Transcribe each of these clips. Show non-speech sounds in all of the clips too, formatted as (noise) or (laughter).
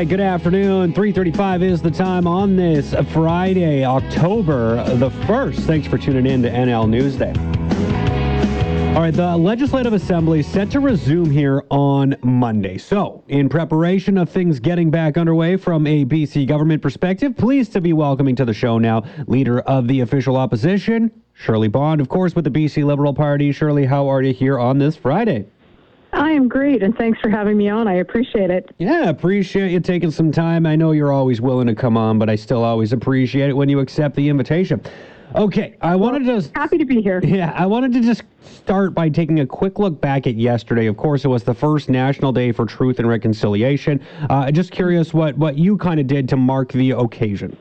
right, good afternoon. 3:35 is the time on this Friday, October the 1st. Thanks for tuning in to NL Newsday. All right, the Legislative Assembly is set to resume here on Monday. So, in preparation of things getting back underway from a BC government perspective, pleased to be welcoming to the show now leader of the official opposition, Shirley Bond, of course, with the BC Liberal Party. Shirley, how are you here on this Friday? I am great, and thanks for having me on. I appreciate it. Yeah, appreciate you taking some time. I know you're always willing to come on, but I still always appreciate it when you accept the invitation. Okay, I wanted to just Happy to be here. yeah, I wanted to just start by taking a quick look back at yesterday. Of course, it was the first National Day for Truth and Reconciliation. Uh, just curious what what you kind of did to mark the occasion.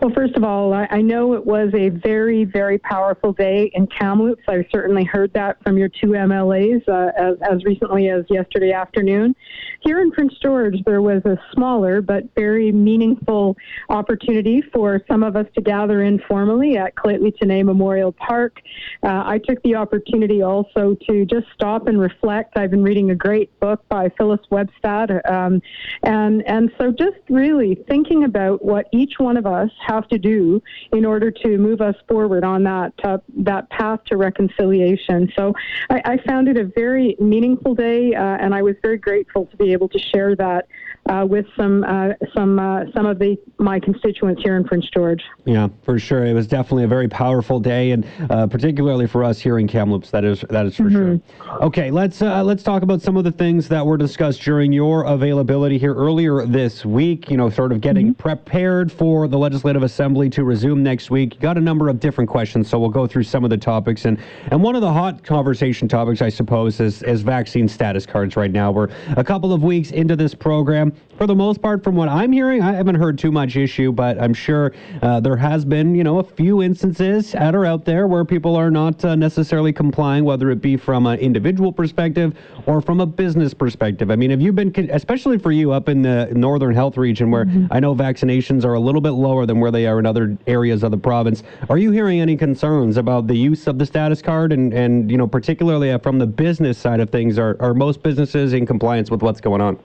Well, first of all, I, know it was a very, very powerful day in Kamloops. I certainly heard that from your two MLAs uh, as, as recently as yesterday afternoon. Here in Prince George, there was a smaller but very meaningful opportunity for some of us to gather informally at Lheidli T'enneh Memorial Park. Uh, I took the opportunity also to just stop and reflect. I've been reading a great book by Phyllis Webstad, um, and and so just really thinking about what each one of us have to do in order to move us forward on that uh, that path to reconciliation. So I, I found it a very meaningful day, uh, and I was very grateful to be able to share that uh, with some uh, some uh, some of the my constituents here in Prince George. Yeah, for sure. It was definitely a very powerful day, and uh, particularly for us here in Kamloops, that is that is for sure. Okay, let's uh, let's talk about some of the things that were discussed during your availability here earlier this week. You know, sort of getting prepared for the Legislative Assembly to resume next week. Got a number of different questions, so we'll go through some of the topics, and and one of the hot conversation topics, I suppose, is is vaccine status cards. Right now, we're a couple of weeks into this program. For the most part, from what I'm hearing, I haven't heard too much issue, but I'm sure uh, there has been, you know, a few instances that or out there where people are not uh, necessarily complying, whether it be from an individual perspective or from a business perspective. I mean, have you been, especially for you up in the northern health region, where I know vaccinations are a little bit lower than where they are in other areas of the province, are you hearing any concerns about the use of the status card and, and you know, particularly from the business side of things? Are, are most businesses in compliance with what's going on?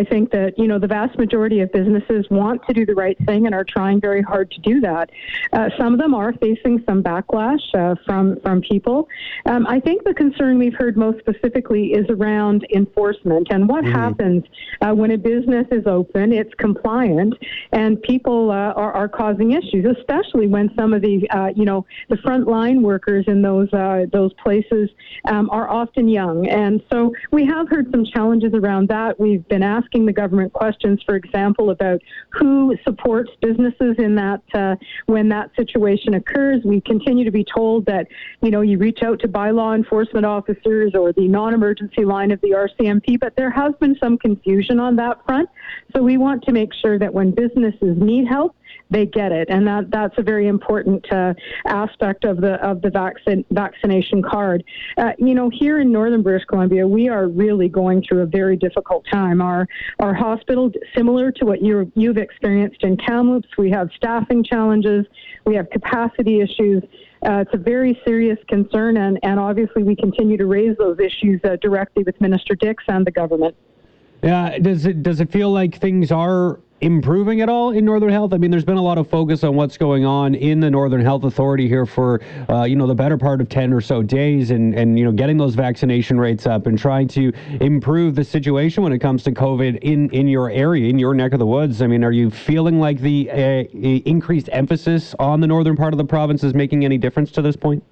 I think that you know the vast majority of businesses want to do the right thing and are trying very hard to do that. Uh, some of them are facing some backlash uh, from from people. Um, I think the concern we've heard most specifically is around enforcement and what happens uh, when a business is open, it's compliant, and people uh, are, are causing issues, especially when some of the uh, you know the frontline workers in those uh, those places um, are often young, and so we have heard some challenges around that. We've been asking the government questions, for example, about who supports businesses in that uh, when that situation occurs. We continue to be told that you know you reach out to bylaw enforcement officers or the non-emergency line of the RCMP, but there has been some confusion on that front. So we want to make sure that when businesses need help, they get it, and that that's a very important uh, aspect of the of the vaccine vaccination card. Uh, you know, here in northern British Columbia, we are really going through a very difficult time. Our our hospital, similar to what you you've experienced in Kamloops, we have staffing challenges, we have capacity issues. Uh, it's a very serious concern, and, and obviously we continue to raise those issues uh, directly with Minister Dix and the government. Yeah, does it does it feel like things are improving at all in Northern Health? I mean, there's been a lot of focus on what's going on in the Northern Health Authority here for uh, you know the better part of ten or so days, and and you know getting those vaccination rates up and trying to improve the situation when it comes to COVID in in your area, in your neck of the woods. I mean, are you feeling like the uh, increased emphasis on the northern part of the province is making any difference to this point?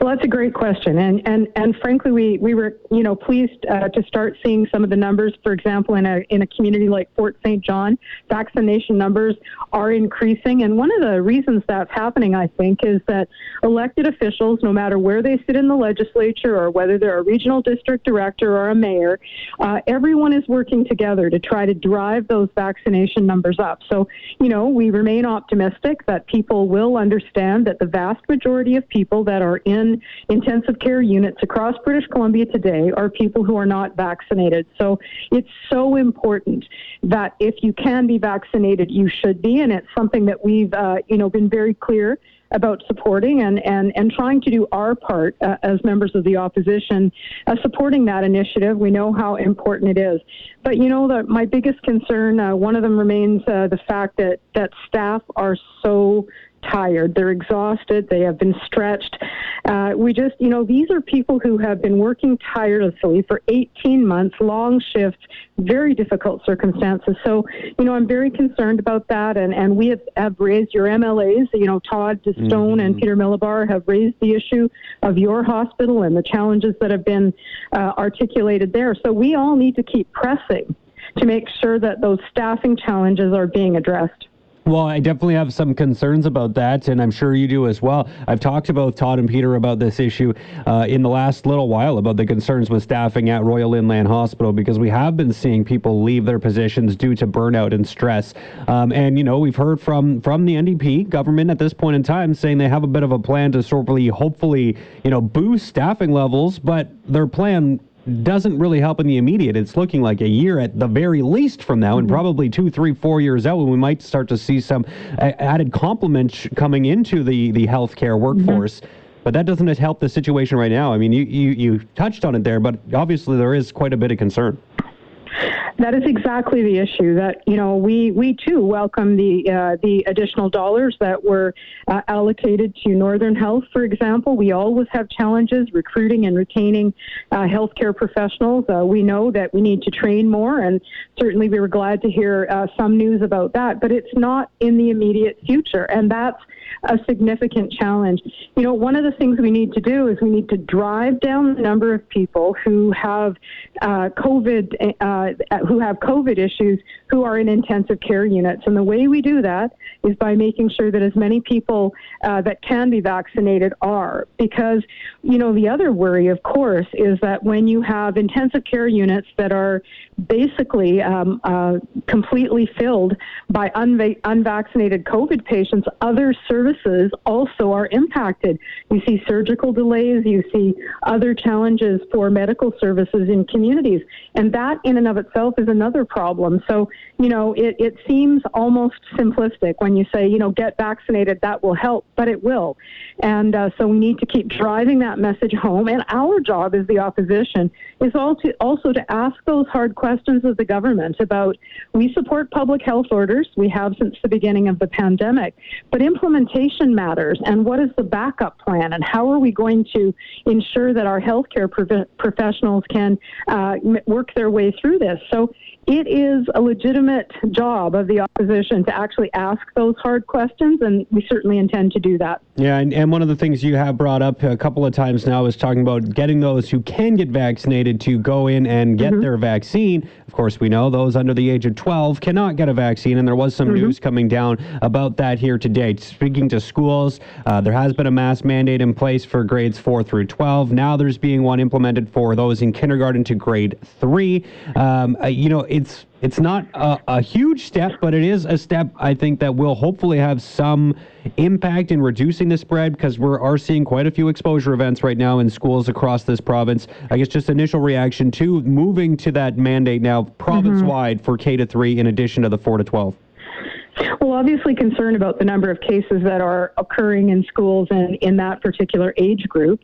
Well, that's a great question, and and and frankly, we we were you know pleased uh, to start seeing some of the numbers. For example, in a in a community like Fort St. John, vaccination numbers are increasing, and one of the reasons that's happening, I think, is that elected officials, no matter where they sit in the legislature or whether they're a regional district director or a mayor, uh, everyone is working together to try to drive those vaccination numbers up. So, you know, we remain optimistic that people will understand that the vast majority of people that are in intensive care units across British Columbia today are people who are not vaccinated. So it's so important that if you can be vaccinated, you should be, and it's something that we've, uh, you know, been very clear about supporting and, and, and trying to do our part uh, as members of the opposition, uh, supporting that initiative. We know how important it is. But you know, the, my biggest concern, uh, one of them remains uh, the fact that, that staff are so tired. They're exhausted. They have been stretched. Uh, we just, you know, these are people who have been working tirelessly for 18 months, long shifts, very difficult circumstances. So, you know, I'm very concerned about that. And, and we have, have raised your MLAs, you know, Todd Stone mm-hmm. and Peter Milobar have raised the issue of your hospital and the challenges that have been uh, articulated there. So we all need to keep pressing to make sure that those staffing challenges are being addressed. Well, I definitely have some concerns about that, and I'm sure you do as well. I've talked to both Todd and Peter about this issue uh, in the last little while about the concerns with staffing at Royal Inland Hospital because we have been seeing people leave their positions due to burnout and stress. Um, and you know, we've heard from from the NDP government at this point in time saying they have a bit of a plan to sort of hopefully, you know, boost staffing levels, but their plan doesn't really help in the immediate. It's looking like a year at the very least from now, and mm-hmm. probably two, three, four years out when we might start to see some added complement coming into the the healthcare workforce. Mm-hmm. But that doesn't help the situation right now. I mean, you, you, you touched on it there, but obviously there is quite a bit of concern. That is exactly the issue. That you know, we we too welcome the uh, the additional dollars that were uh, allocated to Northern Health, for example. We always have challenges recruiting and retaining uh, healthcare professionals. Uh, we know that we need to train more, and certainly we were glad to hear uh, some news about that. But it's not in the immediate future, and that's a significant challenge. You know, one of the things we need to do is we need to drive down the number of people who have uh, COVID, uh, who have COVID issues, who are in intensive care units. And the way we do that is by making sure that as many people uh, that can be vaccinated are. Because, you know, the other worry, of course, is that when you have intensive care units that are basically um, uh, completely filled by unva- unvaccinated COVID patients, other services also are impacted. You see surgical delays, you see other challenges for medical services in communities. And that, in and of itself, is another problem. So, you know, it, it seems almost simplistic when you say, you know, get vaccinated, that will help, but it will. And uh, so we need to keep driving that message home. And our job as the opposition is also, also to ask those hard questions of the government about we support public health orders, we have since the beginning of the pandemic, but implementation matters. And what is the backup plan? And how are we going to ensure that our healthcare prof- professionals can uh, work their way through this? So it is a legitimate job of the opposition to actually ask those hard questions, and we certainly intend to do that. Yeah, and, and one of the things you have brought up a couple of times now is talking about getting those who can get vaccinated to go in and get mm-hmm. their vaccine. Of course, we know those under the age of 12 cannot get a vaccine, and there was some mm-hmm. news coming down about that here today. Speaking to schools, uh, there has been a mask mandate in place for grades 4 through 12. Now there's being one implemented for those in kindergarten to grade 3. Um, uh, you know, it's it's not a, a, huge step, but it is a step I think that will hopefully have some impact in reducing the spread because we are seeing quite a few exposure events right now in schools across this province. I guess just initial reaction to moving to that mandate now province wide mm-hmm. for K to three in addition to the four to twelve. Well, obviously concerned about the number of cases that are occurring in schools and in that particular age group.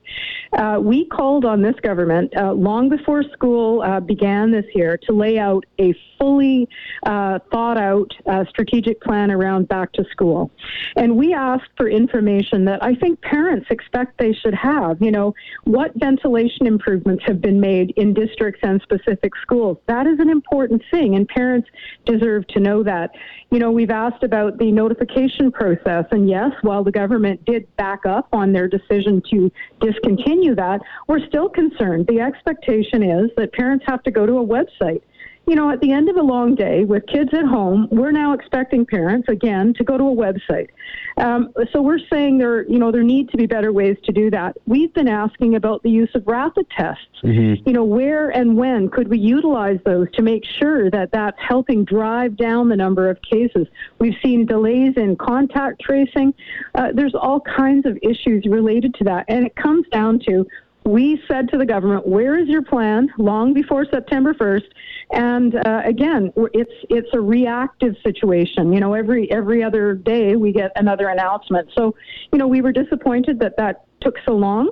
Uh, we called on this government uh, long before school uh, began this year to lay out a fully uh, thought out uh, strategic plan around back to school. And we asked for information that I think parents expect they should have. You know, what ventilation improvements have been made in districts and specific schools? That is an important thing, and parents deserve to know that. You know, we've asked about the notification process, and yes, while the government did back up on their decision to discontinue that, we're still concerned. The expectation is that parents have to go to a website you know, at the end of a long day with kids at home, we're now expecting parents again to go to a website. Um, so we're saying there, you know, there need to be better ways to do that. We've been asking about the use of rapid tests. Mm-hmm. You know, where and when could we utilize those to make sure that that's helping drive down the number of cases? We've seen delays in contact tracing. Uh, there's all kinds of issues related to that, and it comes down to we said to the government, "Where is your plan?" Long before September 1st, and uh, again, it's it's a reactive situation. You know, every every other day we get another announcement. So, you know, we were disappointed that that took so long.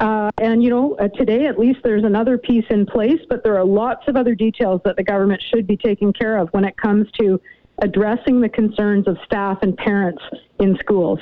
Uh, and you know, uh, today at least there's another piece in place, but there are lots of other details that the government should be taking care of when it comes to addressing the concerns of staff and parents in schools.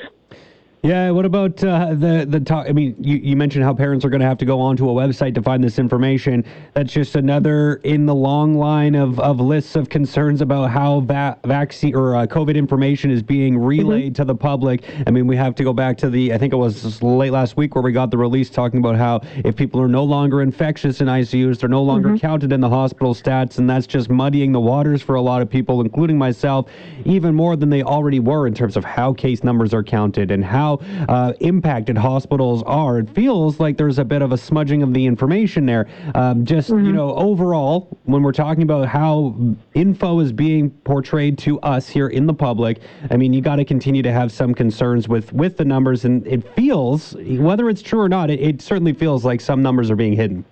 Yeah. What about uh, the the talk? I mean, you, you mentioned how parents are going to have to go onto a website to find this information. That's just another in the long line of, of lists of concerns about how va- vaccine or uh, COVID information is being relayed mm-hmm. to the public. I mean, we have to go back to the I think it was late last week where we got the release talking about how if people are no longer infectious in ICUs, they're no longer mm-hmm. counted in the hospital stats, and that's just muddying the waters for a lot of people, including myself, even more than they already were in terms of how case numbers are counted and how uh, impacted hospitals are. It feels like there's a bit of a smudging of the information there. Um, just, mm-hmm. you know, overall, when we're talking about how info is being portrayed to us here in the public, I mean, you got to continue to have some concerns with, with the numbers. And it feels, whether it's true or not, it, it certainly feels like some numbers are being hidden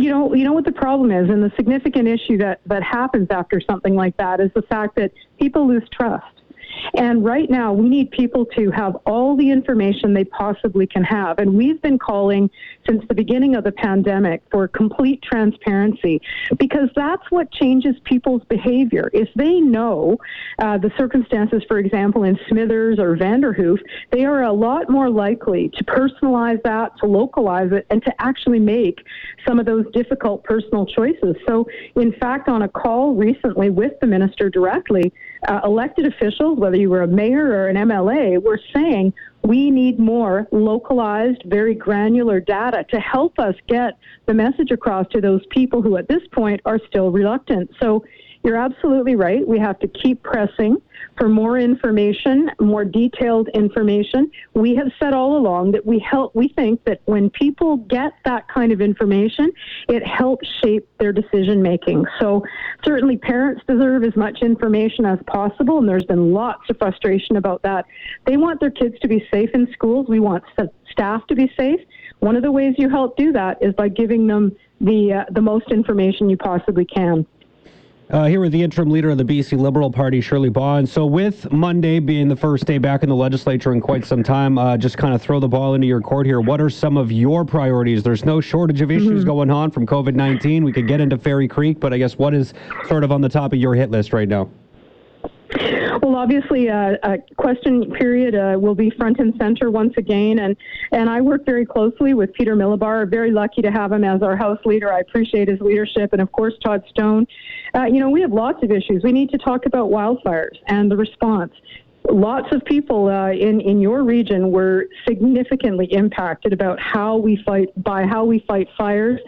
you know, you know what the problem is, and the significant issue that that happens after something like that is the fact that people lose trust. And right now, we need people to have all the information they possibly can have. And we've been calling since the beginning of the pandemic for complete transparency because that's what changes people's behavior. If they know uh, the circumstances, for example, in Smithers or Vanderhoof, they are a lot more likely to personalize that, to localize it, and to actually make some of those difficult personal choices. So, in fact, on a call recently with the minister directly, uh, elected officials, whether you were a mayor or an MLA, were saying we need more localized, very granular data to help us get the message across to those people who at this point are still reluctant. So you're absolutely right. We have to keep pressing for more information, more detailed information. We have said all along that we help we think that when people get that kind of information, it helps shape their decision making. So certainly parents deserve as much information as possible and there's been lots of frustration about that. They want their kids to be safe in schools. We want staff to be safe. One of the ways you help do that is by giving them the uh, the most information you possibly can. Uh, here with the interim leader of the BC Liberal Party, Shirley Bond. So, with Monday being the first day back in the legislature in quite some time, uh, just kind of throw the ball into your court here. What are some of your priorities? There's no shortage of issues mm-hmm. going on from COVID 19. We could get into Fairy Creek, but I guess what is sort of on the top of your hit list right now? Well, obviously, uh, a question period uh, will be front and center once again, and and I work very closely with Peter Milobar. Very lucky to have him as our House leader. I appreciate his leadership, and of course Todd Stone. Uh, you know, we have lots of issues. We need to talk about wildfires and the response lots of people uh, in in your region were significantly impacted about how we fight by how we fight fires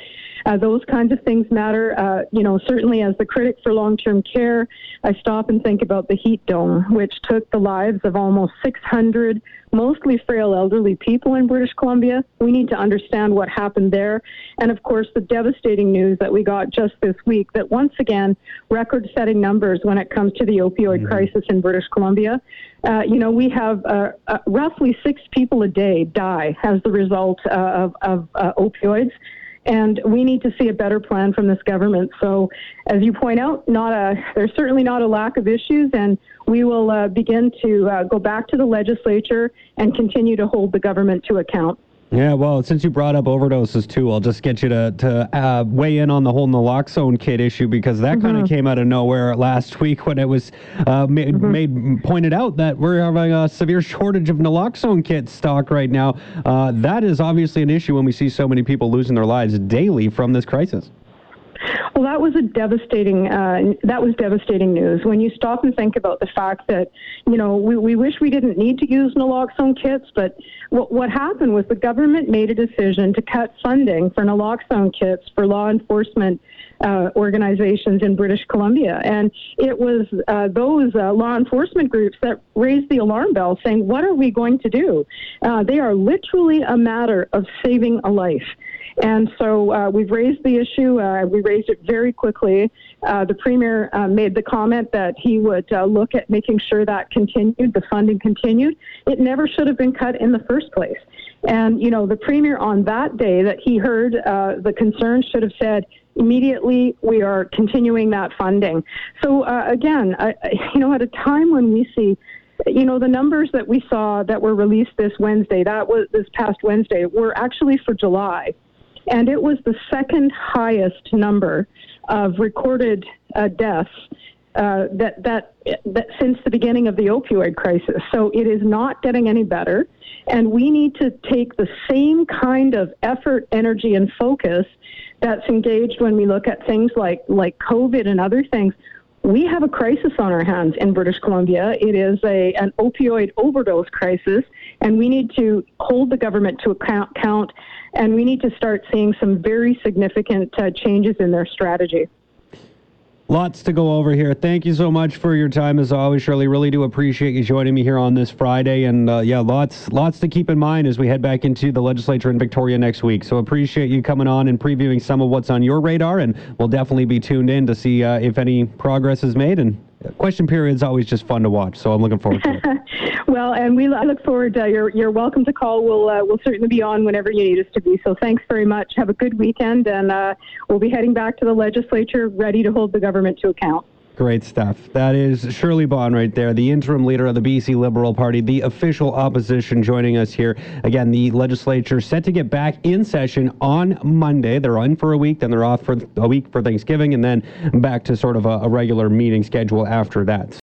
uh, those kinds of things matter. Uh, you know, certainly as the critic for long-term care, I stop and think about the heat dome, which took the lives of almost 600 mostly frail elderly people in British Columbia. We need to understand what happened there. And of course, the devastating news that we got just this week that once again, record setting numbers when it comes to the opioid mm-hmm. crisis in British Columbia. Uh, you know, we have uh, uh, roughly six people a day die as the result uh, of, of uh, opioids and we need to see a better plan from this government. So, as you point out, not a there's certainly not a lack of issues, and we will uh, begin to uh, go back to the legislature and continue to hold the government to account. Yeah, well, since you brought up overdoses too, I'll just get you to to uh, weigh in on the whole naloxone kit issue because that mm-hmm. kind of came out of nowhere last week when it was uh, made, mm-hmm. made pointed out that we're having a severe shortage of naloxone kit stock right now. Uh, that is obviously an issue when we see so many people losing their lives daily from this crisis. Well, that was a devastating. Uh, that was devastating news. When you stop and think about the fact that, you know, we, we wish we didn't need to use naloxone kits, but what, what happened was the government made a decision to cut funding for naloxone kits for law enforcement uh, organizations in British Columbia. And it was uh, those uh, law enforcement groups that raised the alarm bell saying, What are we going to do? Uh, they are literally a matter of saving a life. And so uh, we've raised the issue. Uh, we raised it very quickly. The premier made the comment that he would look at making sure that continued, the funding continued. It never should have been cut in the first place. And, you know, the premier on that day that he heard uh, the concerns should have said, immediately we are continuing that funding. So, uh, again, you know, at a time when we see you know the numbers that we saw that were released this Wednesday, that was this past Wednesday, were actually for July, and it was the second highest number of recorded uh, deaths uh, that, that that since the beginning of the opioid crisis. So it is not getting any better. And we need to take the same kind of effort, energy, and focus that's engaged when we look at things like, like COVID and other things. We have a crisis on our hands in British Columbia. It is a, an opioid overdose crisis, and we need to hold the government to account, count, and we need to start seeing some very significant uh, changes in their strategy. Lots to go over here. Thank you so much for your time as always, Shirley. Really do appreciate you joining me here on this Friday, and uh, yeah, lots lots to keep in mind as we head back into the legislature in Victoria next week. So appreciate you coming on and previewing some of what's on your radar, and we'll definitely be tuned in to see uh, if any progress is made and question period is always just fun to watch, so I'm looking forward to it. (laughs) well, and we I look forward. Uh, you're you're welcome to call. We'll uh, we'll certainly be on whenever you need us to be. So thanks very much. Have a good weekend, and uh, we'll be heading back to the legislature, ready to hold the government to account. Great stuff. That is Shirley Bond right there, the interim leader of the BC Liberal Party, the official opposition, joining us here. Again, the legislature set to get back in session on Monday. They're on for a week, then they're off for a week for Thanksgiving, and then back to sort of a, a regular meeting schedule after that.